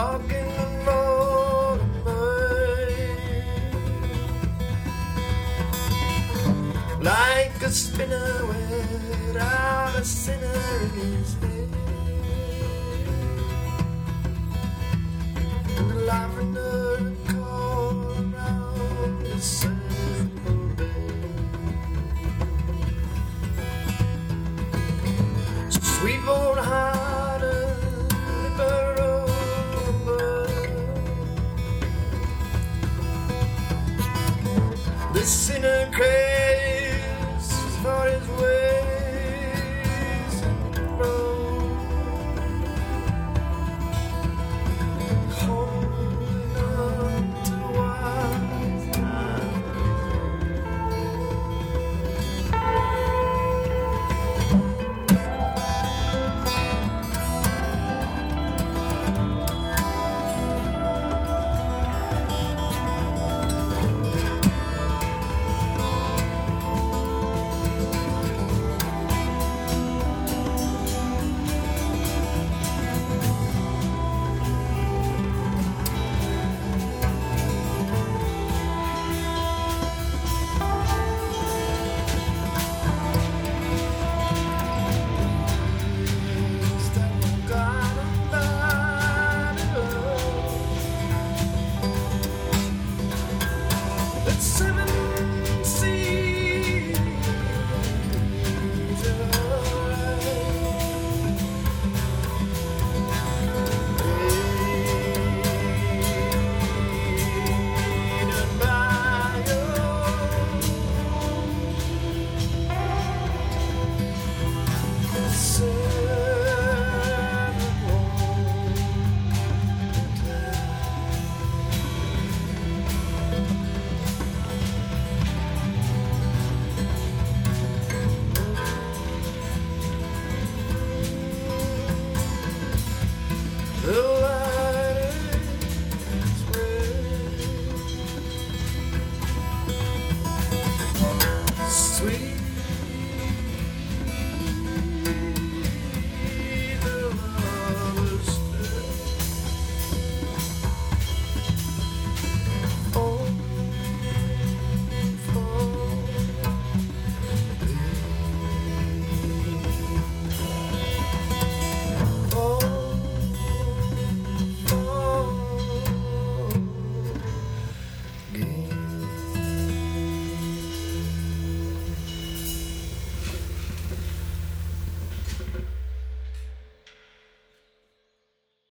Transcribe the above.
rocking and rolling mind. Like a spinner without a sinner in his head. The sinner craves for his ways